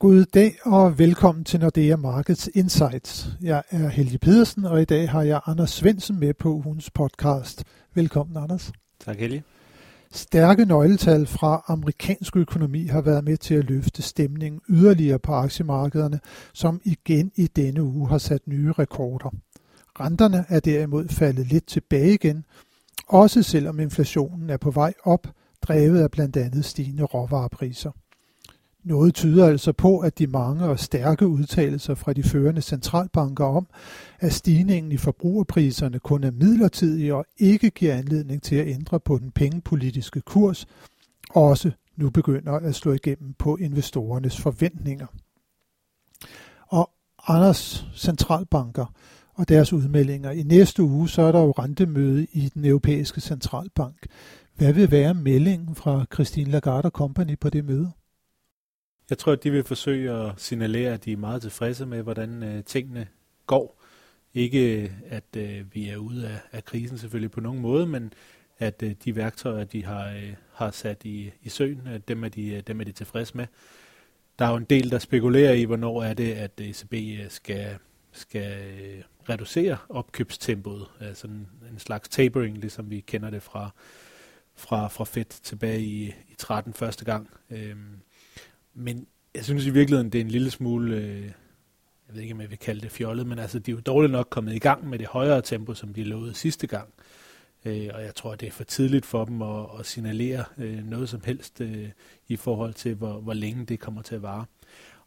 God dag og velkommen til Nordea Markets Insights. Jeg er Helge Pedersen, og i dag har jeg Anders Svensen med på ugens podcast. Velkommen, Anders. Tak, Helge. Stærke nøgletal fra amerikansk økonomi har været med til at løfte stemningen yderligere på aktiemarkederne, som igen i denne uge har sat nye rekorder. Renterne er derimod faldet lidt tilbage igen, også selvom inflationen er på vej op, drevet af blandt andet stigende råvarepriser. Noget tyder altså på, at de mange og stærke udtalelser fra de førende centralbanker om, at stigningen i forbrugerpriserne kun er midlertidig og ikke giver anledning til at ændre på den pengepolitiske kurs, også nu begynder at slå igennem på investorernes forventninger. Og Anders centralbanker og deres udmeldinger. I næste uge så er der jo rentemøde i den europæiske centralbank. Hvad vil være meldingen fra Christine Lagarde Company på det møde? Jeg tror, at de vil forsøge at signalere, at de er meget tilfredse med, hvordan øh, tingene går. Ikke øh, at øh, vi er ude af, af krisen selvfølgelig på nogen måde, men at øh, de værktøjer, de har, øh, har sat i, i søen, at dem er, de, øh, dem er de tilfredse med. Der er jo en del, der spekulerer i, hvornår er det, at ECB øh, skal, skal reducere opkøbstempoet. Altså en, en slags tapering, ligesom vi kender det fra, fra, fra Fed tilbage i, i 13 første gang. Øhm, men jeg synes i virkeligheden, det er en lille smule, øh, jeg ved ikke, om jeg vil kalde det fjollet, men altså, de er jo dårligt nok kommet i gang med det højere tempo, som de lovede sidste gang. Øh, og jeg tror, det er for tidligt for dem at, at signalere øh, noget som helst øh, i forhold til, hvor, hvor længe det kommer til at vare.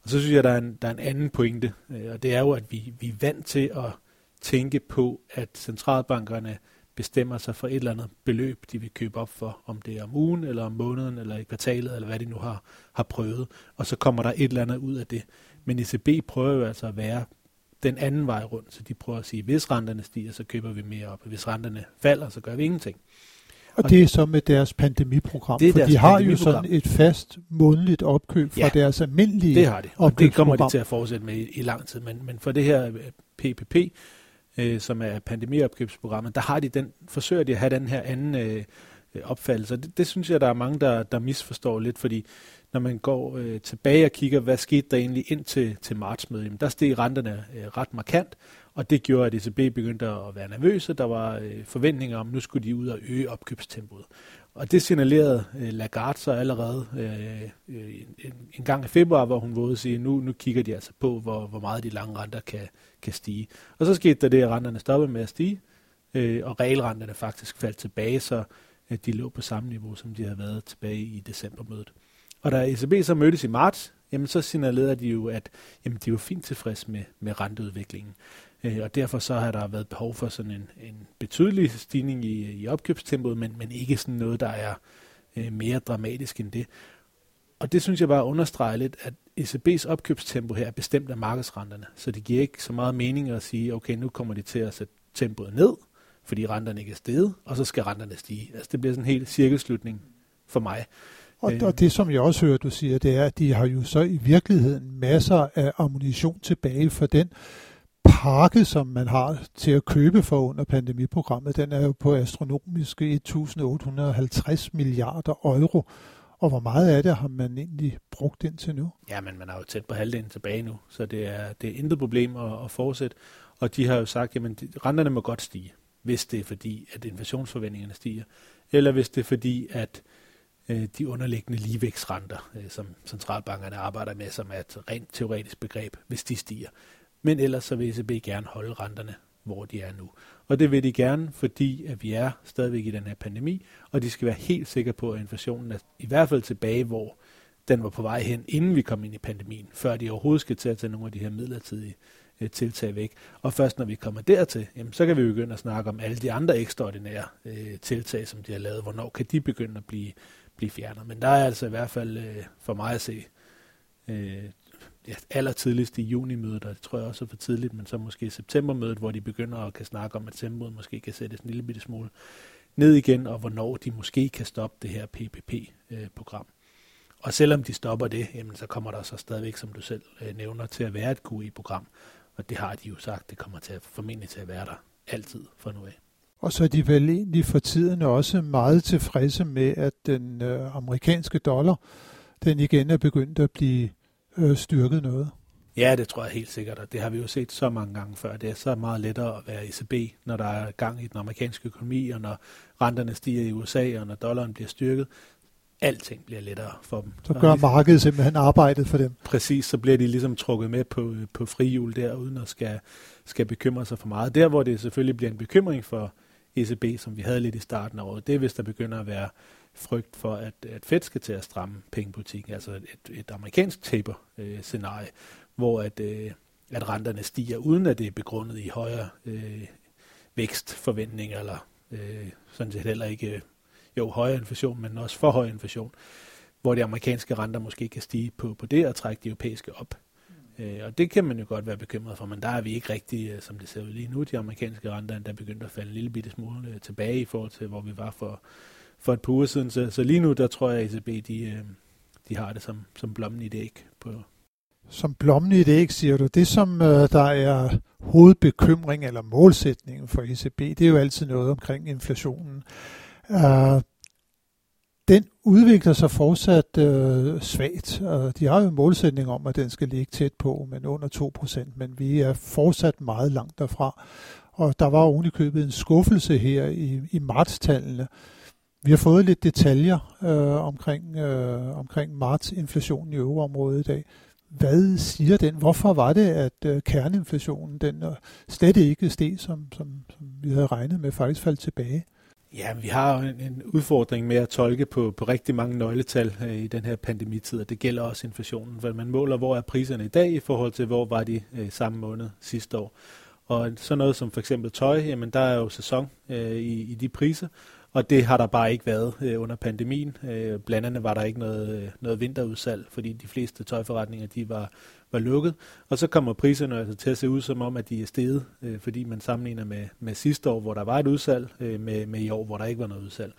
Og så synes jeg, der er en, der er en anden pointe, øh, og det er jo, at vi, vi er vant til at tænke på, at centralbankerne bestemmer sig for et eller andet beløb, de vil købe op for, om det er om ugen, eller om måneden, eller i kvartalet, eller hvad de nu har, har prøvet. Og så kommer der et eller andet ud af det. Men ECB prøver jo altså at være den anden vej rundt, så de prøver at sige, hvis renterne stiger, så køber vi mere op, og hvis renterne falder, så gør vi ingenting. Og, og det er så med deres pandemiprogram, det er for deres de har jo sådan et fast månedligt opkøb fra ja, deres almindelige det har de, og det kommer de til at fortsætte med i, i lang tid, men, men for det her PPP, øh, som er pandemiopkøbsprogrammet, der har de den, forsøger de at have den her anden øh, øh opfattelse. Det, det synes jeg, der er mange, der, der misforstår lidt, fordi når man går øh, tilbage og kigger, hvad skete der egentlig ind til, til martsmødet, der steg renterne øh, ret markant, og det gjorde, at ECB begyndte at være nervøse. Der var øh, forventninger om, at nu skulle de ud og øge opkøbstempoet. Og det signalerede øh, Lagarde så allerede øh, øh, en, en gang i februar, hvor hun vågede at sige, nu, nu kigger de altså på, hvor, hvor meget de lange renter kan, kan stige. Og så skete der det, at renterne stoppede med at stige, øh, og realrenterne faktisk faldt tilbage, så øh, de lå på samme niveau, som de havde været tilbage i decembermødet. Og da ECB så mødtes i marts, jamen så signalerede de jo, at jamen, de var fint tilfreds med, med renteudviklingen. Øh, og derfor så har der været behov for sådan en, en betydelig stigning i, i opkøbstempoet, men, men ikke sådan noget, der er øh, mere dramatisk end det. Og det synes jeg bare understreger lidt, at ECB's opkøbstempo her er bestemt af markedsrenterne, så det giver ikke så meget mening at sige, okay, nu kommer de til at sætte tempoet ned, fordi renterne ikke er steget, og så skal renterne stige. Altså det bliver sådan en helt cirkelslutning for mig. Og, og det, som jeg også hører, du siger, det er, at de har jo så i virkeligheden masser af ammunition tilbage for den pakke, som man har til at købe for under pandemiprogrammet. Den er jo på astronomiske 1.850 milliarder euro. Og hvor meget af det har man egentlig brugt indtil nu? Ja, men man er jo tæt på halvdelen tilbage nu, så det er, det er intet problem at, at fortsætte. Og de har jo sagt, at renterne må godt stige, hvis det er fordi, at inflationsforventningerne stiger, eller hvis det er fordi, at øh, de underliggende ligevækstrenter, øh, som centralbankerne arbejder med, som er et rent teoretisk begreb, hvis de stiger. Men ellers så vil ECB gerne holde renterne, hvor de er nu. Og det vil de gerne, fordi at vi er stadigvæk i den her pandemi, og de skal være helt sikre på, at inflationen er i hvert fald tilbage, hvor den var på vej hen, inden vi kom ind i pandemien, før de overhovedet skal til at tage nogle af de her midlertidige øh, tiltag væk. Og først når vi kommer dertil, jamen, så kan vi begynde at snakke om alle de andre ekstraordinære øh, tiltag, som de har lavet. Hvornår kan de begynde at blive, blive fjernet? Men der er altså i hvert fald øh, for mig at se øh, ja, allertidligst i junimødet, og det tror jeg også er for tidligt, men så måske septembermødet, hvor de begynder at kan snakke om, at tempoet måske kan sættes en lille bitte smule ned igen, og hvornår de måske kan stoppe det her PPP-program. Og selvom de stopper det, jamen, så kommer der så stadigvæk, som du selv øh, nævner, til at være et QE-program. Og det har de jo sagt, det kommer til at, formentlig til at være der altid fra nu af. Og så er de vel egentlig for tiden også meget tilfredse med, at den øh, amerikanske dollar, den igen er begyndt at blive øh, styrket noget. Ja, det tror jeg helt sikkert, og det har vi jo set så mange gange før. Det er så meget lettere at være ECB, når der er gang i den amerikanske økonomi, og når renterne stiger i USA, og når dollaren bliver styrket. Alting bliver lettere for dem. Så gør markedet simpelthen arbejdet for dem. Præcis, så bliver de ligesom trukket med på, på frihjul der, uden at skal, skal bekymre sig for meget. Der, hvor det selvfølgelig bliver en bekymring for ECB, som vi havde lidt i starten af året, det er, hvis der begynder at være frygt for, at, at Fed skal til at stramme pengepolitikken, altså et, et amerikansk taper-scenarie, øh, hvor at, øh, at renterne stiger, uden at det er begrundet i højere øh, vækstforventninger, eller øh, sådan set heller ikke, øh, jo højere inflation, men også for høj inflation, hvor de amerikanske renter måske kan stige på, på det og trække de europæiske op. Mm. Øh, og det kan man jo godt være bekymret for, men der er vi ikke rigtig, øh, som det ser ud lige nu, de amerikanske renter, der begyndte at falde en lille bitte smule øh, tilbage i forhold til, hvor vi var for, for et par uger siden. Så, så lige nu, der tror jeg, at ECB, de, øh, de har det som, som blommen i det ikke på, som blommen i det ikke, siger du. Det, som øh, der er hovedbekymring eller målsætningen for ECB, det er jo altid noget omkring inflationen. Uh, den udvikler sig fortsat øh, svagt. De har jo en målsætning om, at den skal ligge tæt på, men under 2%, men vi er fortsat meget langt derfra. Og der var ovenikøbet en skuffelse her i, i martstallene. Vi har fået lidt detaljer øh, omkring, øh, omkring marts-inflationen i euroområdet i dag. Hvad siger den? Hvorfor var det, at øh, kerneinflationen den øh, slet ikke steg, som, som, som vi havde regnet med, faktisk faldt tilbage? Ja, vi har en, en udfordring med at tolke på, på rigtig mange nøgletal øh, i den her pandemitid, og det gælder også inflationen, for man måler, hvor er priserne i dag i forhold til, hvor var de øh, samme måned sidste år. Og sådan noget som for eksempel tøj, jamen der er jo sæson øh, i, i de priser, og det har der bare ikke været øh, under pandemien. Øh, blandt andet var der ikke noget, øh, noget vinterudsalg, fordi de fleste tøjforretninger de var, var lukket. Og så kommer priserne altså til at se ud som om, at de er steget, øh, fordi man sammenligner med, med sidste år, hvor der var et udsalg, øh, med, med i år, hvor der ikke var noget udsalg.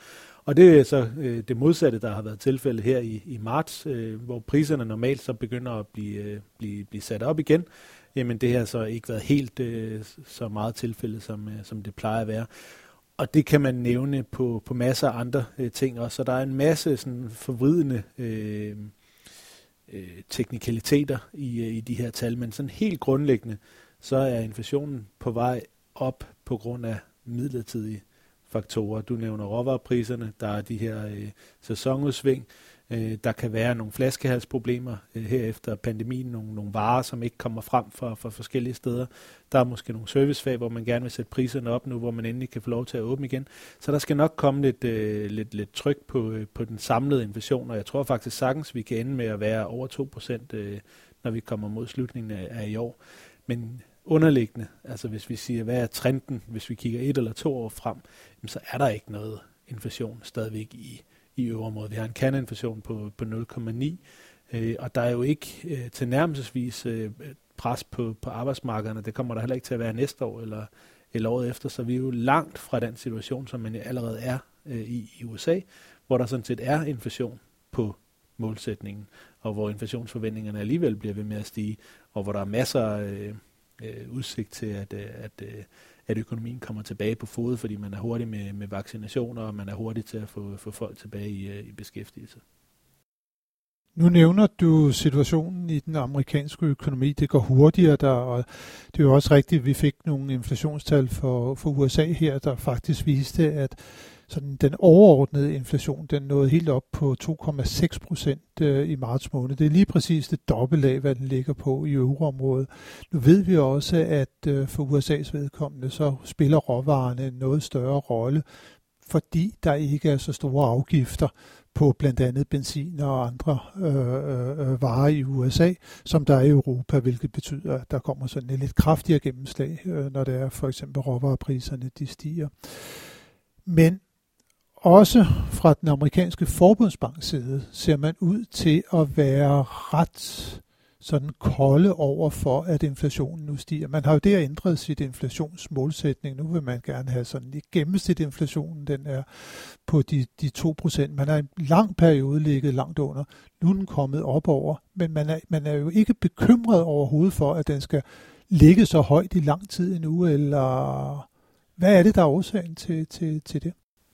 Og det er så øh, det modsatte, der har været tilfældet her i, i marts, øh, hvor priserne normalt så begynder at blive, øh, blive, blive sat op igen. Jamen det har så ikke været helt øh, så meget tilfældet, som, øh, som det plejer at være og det kan man nævne på, på masser af andre øh, ting også. Så der er en masse sådan forvridende øh, øh, teknikaliteter i, øh, i de her tal, men sådan helt grundlæggende, så er inflationen på vej op på grund af midlertidige faktorer. Du nævner råvarepriserne, der er de her øh, sæsonudsving, Øh, der kan være nogle flaskehalsproblemer øh, her efter pandemien, nogle, nogle varer, som ikke kommer frem fra, fra forskellige steder. Der er måske nogle servicefag, hvor man gerne vil sætte priserne op nu, hvor man endelig kan få lov til at åbne igen. Så der skal nok komme lidt, øh, lidt, lidt tryk på, øh, på den samlede inflation, og jeg tror faktisk sagtens, vi kan ende med at være over 2%, øh, når vi kommer mod slutningen af, af i år. Men underliggende, altså hvis vi siger, hvad er trenden, hvis vi kigger et eller to år frem, så er der ikke noget inflation stadigvæk i i øvre Vi har en kerneinflation på, på 0,9, øh, og der er jo ikke øh, tilnærmelsesvis øh, pres på, på arbejdsmarkederne. Det kommer der heller ikke til at være næste år eller, eller året efter, så vi er jo langt fra den situation, som man allerede er øh, i, i USA, hvor der sådan set er inflation på målsætningen, og hvor inflationsforventningerne alligevel bliver ved med at stige, og hvor der er masser af øh, øh, udsigt til, at, øh, at, øh, at økonomien kommer tilbage på fod, fordi man er hurtig med, med vaccinationer, og man er hurtig til at få, få folk tilbage i, øh, i beskæftigelse. Nu nævner du situationen i den amerikanske økonomi. Det går hurtigere der, og det er jo også rigtigt, at vi fik nogle inflationstal for, for USA her, der faktisk viste, at sådan den overordnede inflation, den nåede helt op på 2,6 procent øh, i marts måned. Det er lige præcis det dobbelte af, hvad den ligger på i euroområdet. Nu ved vi også, at øh, for USA's vedkommende, så spiller råvarerne en noget større rolle, fordi der ikke er så store afgifter på blandt andet benzin og andre øh, øh, øh varer i USA, som der er i Europa, hvilket betyder, at der kommer sådan et lidt kraftigere gennemslag, øh, når det er for eksempel råvarepriserne, de stiger. Men også fra den amerikanske forbundsbanks side ser man ud til at være ret sådan kolde over for, at inflationen nu stiger. Man har jo der ændret sit inflationsmålsætning. Nu vil man gerne have sådan i gennemsnit inflationen, den er på de, de 2%. Man har en lang periode ligget langt under. Nu er den kommet op over, men man er, man er jo ikke bekymret overhovedet for, at den skal ligge så højt i lang tid endnu, eller Hvad er det, der er årsagen til, til, til det?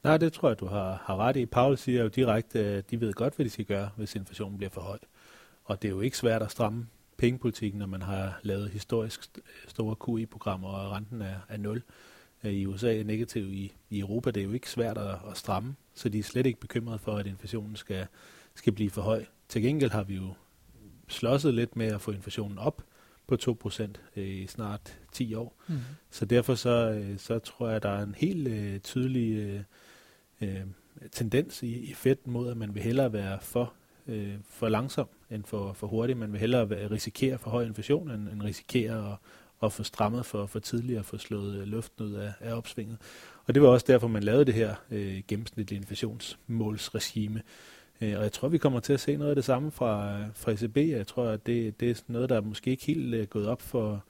Nej, det tror jeg, du har, har ret i. Paul siger jo direkte, at de ved godt, hvad de skal gøre, hvis inflationen bliver for høj. Og det er jo ikke svært at stramme pengepolitikken, når man har lavet historisk store QE-programmer, og renten er, er 0. Øh, I USA er negativ i, i Europa. Det er jo ikke svært at, at stramme, så de er slet ikke bekymrede for, at inflationen skal, skal blive for høj. Til gengæld har vi jo slåsset lidt med at få inflationen op på 2% øh, i snart 10 år. Mm. Så derfor så, øh, så tror jeg, der er en helt øh, tydelig øh, øh, tendens i, i Fed mod, at man vil hellere være for, øh, for langsom end for, for hurtig. Man vil hellere risikere for høj inflation, end, end risikere at, at få strammet for, for tidligere at få slået øh, luften ud af, af opsvinget. Og det var også derfor, man lavede det her øh, gennemsnitlige inflationsmålsregime. Øh, og jeg tror, vi kommer til at se noget af det samme fra, fra ECB. Jeg tror, at det, det er noget, der er måske ikke helt øh, gået op for,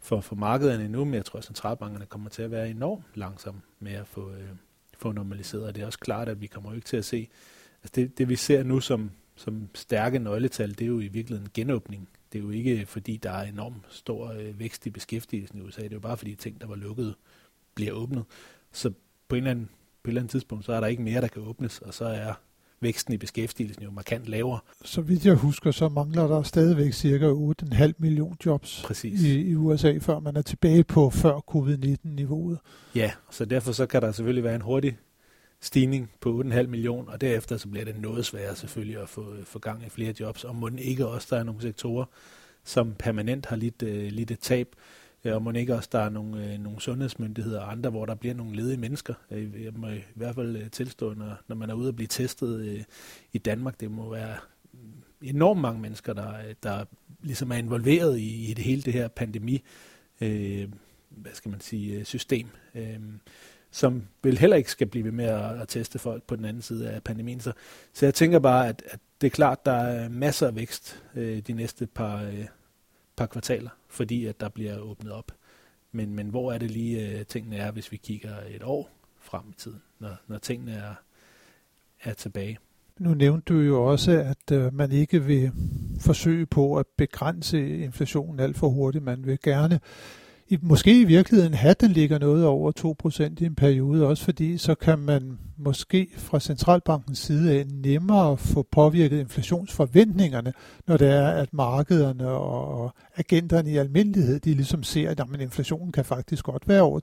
for, for markederne endnu, men jeg tror, at centralbankerne kommer til at være enormt langsomme med at få, øh, få normaliseret. Og det er også klart, at vi kommer jo ikke til at se... Altså det, det vi ser nu som, som stærke nøgletal, det er jo i virkeligheden genåbning. Det er jo ikke, fordi der er enorm stor øh, vækst i beskæftigelsen i USA. Det er jo bare, fordi ting, der var lukket, bliver åbnet. Så på, en eller anden, på et eller andet tidspunkt, så er der ikke mere, der kan åbnes, og så er væksten i beskæftigelsen jo markant lavere. Så vidt jeg husker, så mangler der stadigvæk cirka 8,5 million jobs Præcis. I, i USA, før man er tilbage på før covid-19-niveauet. Ja, så derfor så kan der selvfølgelig være en hurtig stigning på 8,5 millioner, og derefter så bliver det noget sværere selvfølgelig at få, få gang i flere jobs, og må ikke også, der er nogle sektorer, som permanent har lidt, uh, lidt et tab, Øh, og må ikke også, der er nogle, øh, nogle sundhedsmyndigheder og andre, hvor der bliver nogle ledige mennesker. Øh, jeg må i hvert fald uh, tilstå, når, når man er ude og blive testet i Danmark, det må være enormt mange mennesker, der, der ligesom er involveret i, i det hele det her pandemi, øh, hvad skal man sige, system. øh, som vel heller ikke skal blive ved med at, at teste folk på den anden side af pandemien. Så, så jeg tænker bare, at, at det er klart, der er masser af vækst øh, de næste par, øh, par kvartaler, fordi at der bliver åbnet op. Men, men hvor er det lige, øh, tingene er, hvis vi kigger et år frem i tiden, når, når tingene er, er tilbage? Nu nævnte du jo også, at øh, man ikke vil forsøge på at begrænse inflationen alt for hurtigt. Man vil gerne i, måske i virkeligheden have, den ligger noget over 2% i en periode, også fordi så kan man måske fra centralbankens side af nemmere få påvirket inflationsforventningerne, når det er, at markederne og agenterne i almindelighed, de ligesom ser, at jamen, inflationen kan faktisk godt være over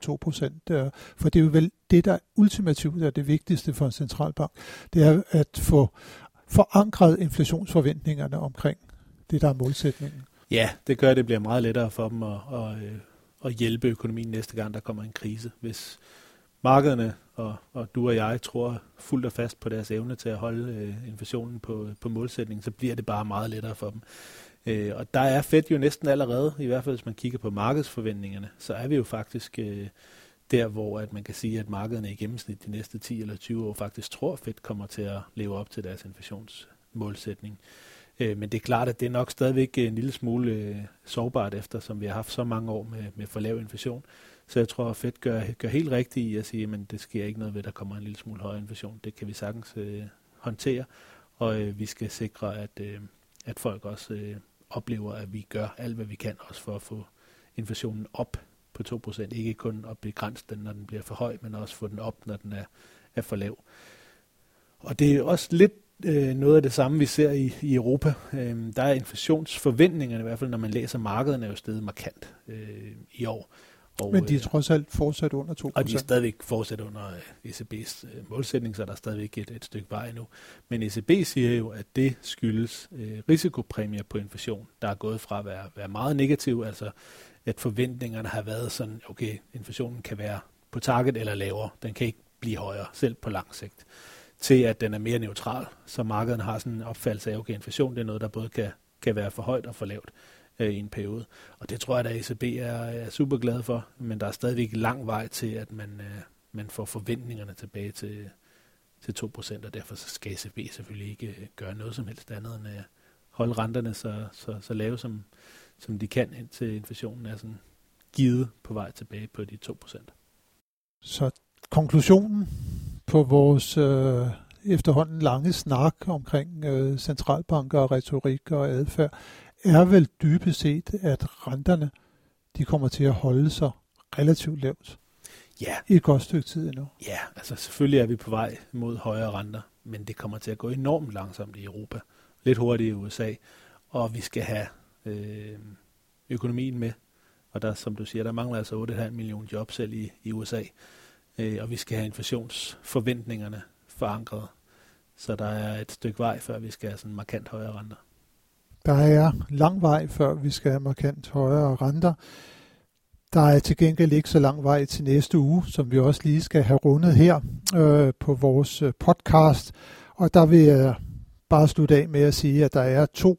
2%, øh, for det er jo vel det, der ultimativt er det vigtigste for en centralbank, det er at få forankret inflationsforventningerne omkring det, der er målsætningen. Ja, det gør, at det bliver meget lettere for dem at, at, øh, at hjælpe økonomien næste gang, der kommer en krise. Hvis markederne og, og du og jeg tror fuldt og fast på deres evne til at holde øh, inflationen på, på målsætningen, så bliver det bare meget lettere for dem. Øh, og der er Fed jo næsten allerede, i hvert fald hvis man kigger på markedsforventningerne, så er vi jo faktisk øh, der, hvor at man kan sige, at markederne i gennemsnit de næste 10 eller 20 år faktisk tror, at Fed kommer til at leve op til deres inflationsmålsætning. Øh, men det er klart, at det er nok stadigvæk en lille smule øh, sårbart efter, som vi har haft så mange år med, med for lav inflation. Så jeg tror, at Fed gør, gør helt rigtigt i at sige, at det sker ikke noget ved, at der kommer en lille smule højere inflation. Det kan vi sagtens øh, håndtere, og øh, vi skal sikre, at, øh, at folk også øh, oplever, at vi gør alt, hvad vi kan også for at få inflationen op på 2%. Ikke kun at begrænse den, når den bliver for høj, men også få den op, når den er, er for lav. Og det er også lidt øh, noget af det samme, vi ser i, i Europa. Øh, der er inflationsforventningerne, i hvert fald når man læser markederne, er jo stedet markant øh, i år. Og, Men de er øh, trods alt fortsat under 2%. Og de er stadigvæk fortsat under øh, ECB's øh, målsætning, så er der stadigvæk et, et stykke vej nu. Men ECB siger jo, at det skyldes øh, risikopræmier på inflation, der er gået fra at være, være meget negativ, altså at forventningerne har været sådan, okay, inflationen kan være på target eller lavere, den kan ikke blive højere, selv på lang sigt til at den er mere neutral, så markedet har sådan en opfattelse af, okay, inflation det er noget, der både kan, kan være for højt og for lavt øh, i en periode. Og det tror jeg, at ECB er, er super glad for, men der er stadigvæk lang vej til, at man, øh, man får forventningerne tilbage til, til 2%, og derfor så skal ECB selvfølgelig ikke øh, gøre noget som helst andet end at holde renterne så, så, så lave, som, som de kan, indtil inflationen er sådan givet på vej tilbage på de 2%. Så konklusionen på vores øh, efterhånden lange snak omkring øh, centralbanker og retorik og adfærd, er vel dybest set, at renterne de kommer til at holde sig relativt lavt. ja. i et godt stykke tid endnu. Ja, altså selvfølgelig er vi på vej mod højere renter, men det kommer til at gå enormt langsomt i Europa, lidt hurtigt i USA, og vi skal have øh, økonomien med. Og der, som du siger, der mangler altså 8,5 millioner job selv i, i USA, øh, og vi skal have inflationsforventningerne forankret. Så der er et stykke vej, før vi skal have sådan markant højere renter. Der er lang vej, før vi skal have markant højere renter. Der er til gengæld ikke så lang vej til næste uge, som vi også lige skal have rundet her øh, på vores øh, podcast. Og der vil jeg bare slutte af med at sige, at der er to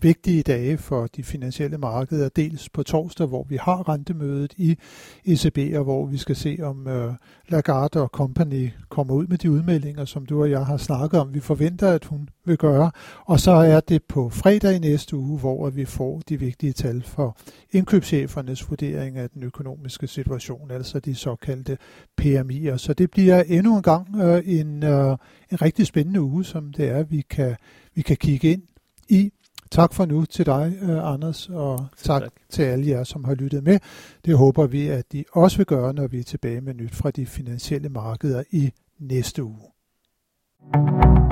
vigtige dage for de finansielle markeder, dels på torsdag, hvor vi har rentemødet i ECB, og hvor vi skal se, om øh, Lagarde og Company kommer ud med de udmeldinger, som du og jeg har snakket om. Vi forventer, at hun vil gøre. Og så er det på fredag i næste uge, hvor vi får de vigtige tal for indkøbschefernes vurdering af den økonomiske situation, altså de såkaldte PMI'er. Så det bliver endnu en gang øh, en, øh, en rigtig spændende uge, som det er, vi kan, vi kan kigge ind i. Tak for nu til dig, uh, Anders, og tak, tak til alle jer, som har lyttet med. Det håber vi, at de også vil gøre, når vi er tilbage med nyt fra de finansielle markeder i næste uge. thank you